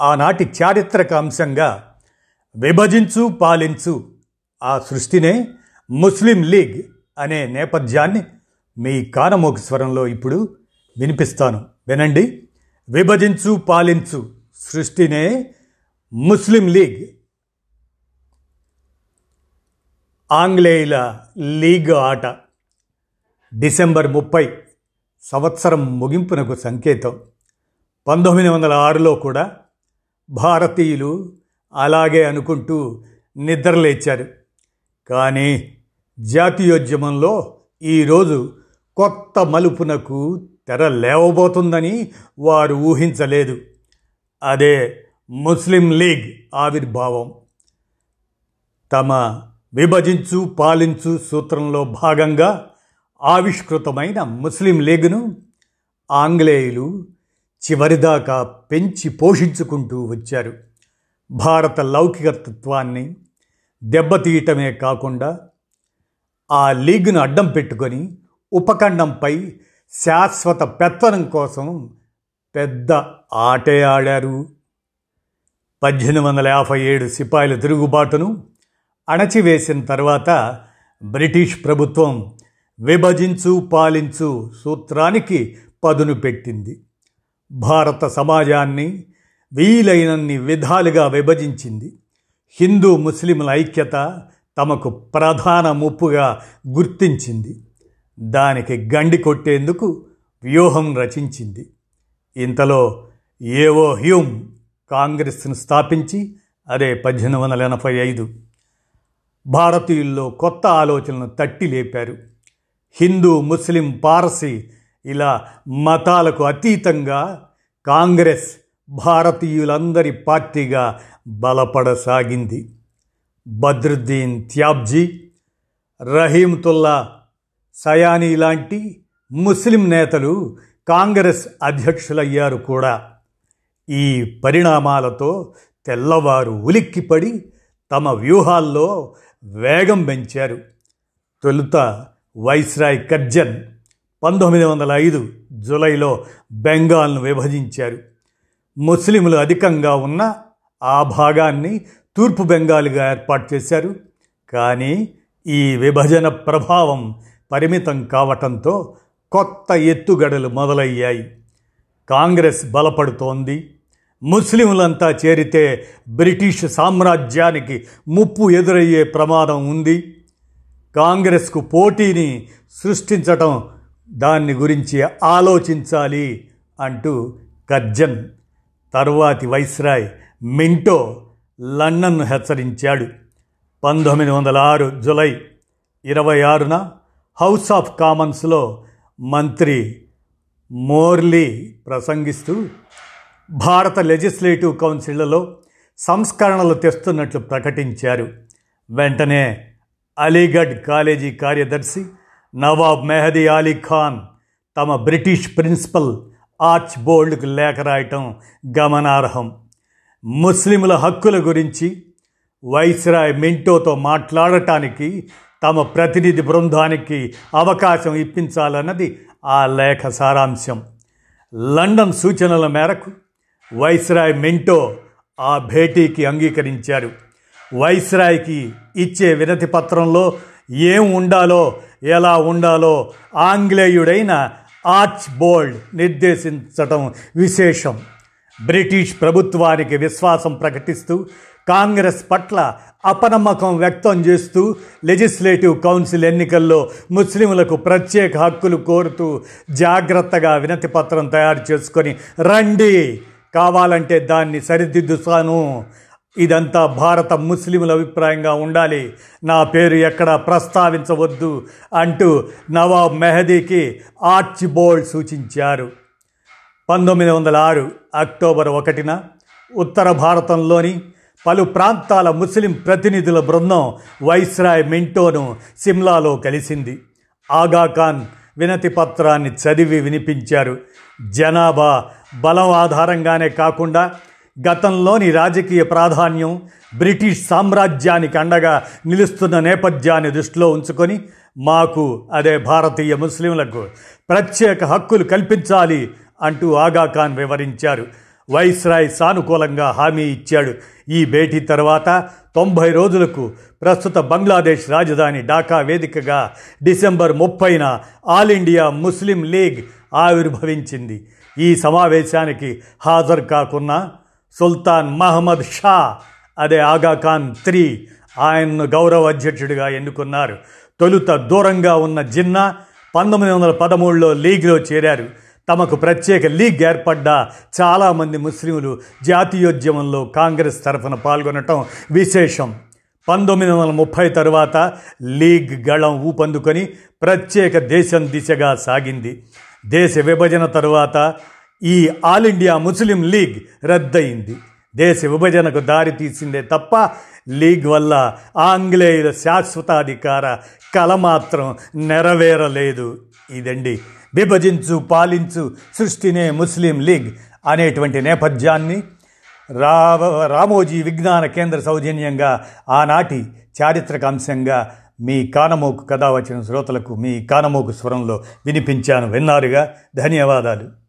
ఆనాటి చారిత్రక అంశంగా విభజించు పాలించు ఆ సృష్టినే ముస్లిం లీగ్ అనే నేపథ్యాన్ని మీ కానమోక స్వరంలో ఇప్పుడు వినిపిస్తాను. వినండి. విభజించు పాలించు సృష్టినే ముస్లిం లీగ్. ఆంగ్లేయుల లీగ్ ఆట. డిసెంబర్ ముప్పై సంవత్సరం ముగింపునకు సంకేతం. పంతొమ్మిది వందల ఆరులో కూడా భారతీయులు అలాగే అనుకుంటూ నిద్రలేచారు. కానీ జాతీయోద్యమంలో ఈరోజు కొత్త మలుపునకు తెర లేవబోతుందని వారు ఊహించలేదు. అదే ముస్లిం లీగ్ ఆవిర్భావం. తమ విభజించు పాలించు సూత్రంలో భాగంగా ఆవిష్కృతమైన ముస్లిం లీగ్ను ఆంగ్లేయులు చివరిదాకా పెంచి పోషించుకుంటూ వచ్చారు. భారత లౌకికతత్వాన్ని దెబ్బతీయటమే కాకుండా ఆ లీగ్ను అడ్డం పెట్టుకొని ఉపఖండంపై శాశ్వత పెత్తనం కోసం పెద్ద ఆటే ఆడారు. పద్దెనిమిది వందల యాభై ఏడు సిపాయిల తిరుగుబాటును అణచివేసిన తర్వాత బ్రిటిష్ ప్రభుత్వం విభజించు పాలించు సూత్రానికి పదును పెట్టింది. భారత సమాజాన్ని వీలైనన్ని విధాలుగా విభజించింది. హిందూ ముస్లింల ఐక్యత తమకు ప్రధాన ముప్పుగా గుర్తించింది. దానికి గండి కొట్టేందుకు వ్యూహం రచించింది. ఇంతలో ఏవో హ్యూమ్ కాంగ్రెస్ను స్థాపించి అదే పద్దెనిమిది వందల ఎనభై ఐదు భారతీయుల్లో కొత్త ఆలోచనలను తట్టి లేపారు. హిందూ ముస్లిం పారసీ ఇలా మతాలకు అతీతంగా కాంగ్రెస్ భారతీయులందరి పార్టీగా బలపడసాగింది. బద్రుద్దీన్ త్యాబ్జీ రహీమ్తుల్లా సయానీ లాంటి ముస్లిం నేతలు కాంగ్రెస్ అధ్యక్షులయ్యారు కూడా. ఈ పరిణామాలతో తెల్లవారు ఉలిక్కిపడి తమ వ్యూహాల్లో వేగం పెంచారు. తొలుత వైస్రాయ్ కర్జన్ పంతొమ్మిది వందల ఐదు జూలైలో బెంగాల్ను విభజించారు. ముస్లింలు అధికంగా ఉన్న ఆ భాగాన్ని తూర్పు బెంగాల్గా ఏర్పాటు చేశారు. కానీ ఈ విభజన ప్రభావం పరిమితం కావటంతో కొత్త ఎత్తుగడలు మొదలయ్యాయి. కాంగ్రెస్ బలపడుతోంది. ముస్లింలంతా చేరితే బ్రిటిష్ సామ్రాజ్యానికి ముప్పు ఎదురయ్యే ప్రమాదం ఉంది. కాంగ్రెస్కు పోటీని సృష్టించటం దాన్ని గురించి ఆలోచించాలి అంటూ కర్జన్ తర్వాతి వైస్రాయ్ మింటో లండన్ను హెచ్చరించాడు. పంతొమ్మిది వందల ఆరు జులై ఇరవై ఆరున హౌస్ ఆఫ్ కామన్స్లో మంత్రి మోర్లీ ప్రసంగిస్తూ భారత లెజిస్లేటివ్ కౌన్సిళ్ళలో సంస్కరణలు తెస్తున్నట్లు ప్రకటించారు. వెంటనే అలీగఢ్ కాలేజీ కార్యదర్శి నవాబ్ మెహదీ అలీ ఖాన్ తమ బ్రిటిష్ ప్రిన్సిపల్ ఆర్చ్ బోల్డ్కు లేఖ రాయటం గమనార్హం. ముస్లింల హక్కుల గురించి వైస్రాయ్ మింటోతో మాట్లాడటానికి తమ ప్రతినిధి బృందానికి అవకాశం ఇప్పించాలన్నది ఆ లేఖ సారాంశం. లండన్ సూచనల మేరకు వైస్రాయ్ మింటో ఆ భేటీకి అంగీకరించారు. వైస్రాయ్కి ఇచ్చే వినతి పత్రంలో ఏం ఉండాలో ఎలా ఉండాలో ఆంగ్లేయుడైన ఆర్చ్ బోల్డ్ నిర్దేశించటం విశేషం. బ్రిటిష్ ప్రభుత్వానికి విశ్వాసం ప్రకటిస్తూ కాంగ్రెస్ పట్ల అపనమ్మకం వ్యక్తం చేస్తూ లెజిస్లేటివ్ కౌన్సిల్ ఎన్నికల్లో ముస్లింలకు ప్రత్యేక హక్కులు కోరుతూ జాగ్రత్తగా వినతి పత్రం తయారు చేసుకొని రండి కావాలంటే దాన్ని సరిదిద్దుతాను ఇదంతా భారత ముస్లింల అభిప్రాయంగా ఉండాలి. నా పేరు ఎక్కడ ప్రస్తావించవద్దు అంటూ నవాబ్ మెహదీకి ఆర్చిబోల్డ్ సూచించారు. పంతొమ్మిది వందల ఆరు అక్టోబర్ ఒకటిన ఉత్తర భారతంలోని పలు ప్రాంతాల ముస్లిం ప్రతినిధుల బృందం వైస్రాయ్ మింటోను సిమ్లాలో కలిసింది. ఆగాఖాన్ వినతి పత్రాన్ని చదివి వినిపించారు. జనాభా బలం ఆధారంగానే కాకుండా గతంలోని రాజకీయ ప్రాధాన్యం బ్రిటిష్ సామ్రాజ్యానికి అండగా నిలుస్తున్న నేపథ్యాన్ని దృష్టిలో ఉంచుకొని మాకు అదే భారతీయ ముస్లింలకు ప్రత్యేక హక్కులు కల్పించాలి అంటూ ఆగాఖాన్ వివరించారు. వైస్రాయ్ సానుకూలంగా హామీ ఇచ్చాడు. ఈ భేటీ తర్వాత తొంభై రోజులకు ప్రస్తుత బంగ్లాదేశ్ రాజధాని ఢాకా వేదికగా డిసెంబర్ ముప్పైన ఆల్ ఇండియా ముస్లిం లీగ్ ఆవిర్భవించింది. ఈ సమావేశానికి హాజరు కాకున్న సుల్తాన్ మహమ్మద్ షా అదే ఆగాఖాన్ త్రీ ఆయన్ను గౌరవ అధ్యక్షుడిగా ఎన్నుకున్నారు. తొలుత దూరంగా ఉన్న జిన్నా పంతొమ్మిది వందల పదమూడులో లీగ్లో చేరారు. తమకు ప్రత్యేక లీగ్ ఏర్పడ్డ చాలామంది ముస్లింలు జాతీయోద్యమంలో కాంగ్రెస్ తరఫున పాల్గొనటం విశేషం. పంతొమ్మిది వందల ముప్పై తరువాత లీగ్ గళం ఊపందుకొని ప్రత్యేక దేశం దిశగా సాగింది. దేశ విభజన తరువాత ఈ ఆల్ ఇండియా ముస్లిం లీగ్ రద్దయింది. దేశ విభజనకు దారి తీసిందే తప్ప లీగ్ వల్ల ఆంగ్లేయుల శాశ్వతాధికార కల మాత్రం నెరవేరలేదు. ఇదండి. విభజించు పాలించు సృష్టినే ముస్లిం లీగ్ అనేటువంటి నేపథ్యాన్ని రావ రామోజీ విజ్ఞాన కేంద్ర సౌజన్యంగా ఆనాటి చారిత్రక అంశంగా మీ కానమోకు కథ వచ్చిన శ్రోతలకు మీ కానమోకు స్వరంలో వినిపించాను విన్నారుగా. ధన్యవాదాలు.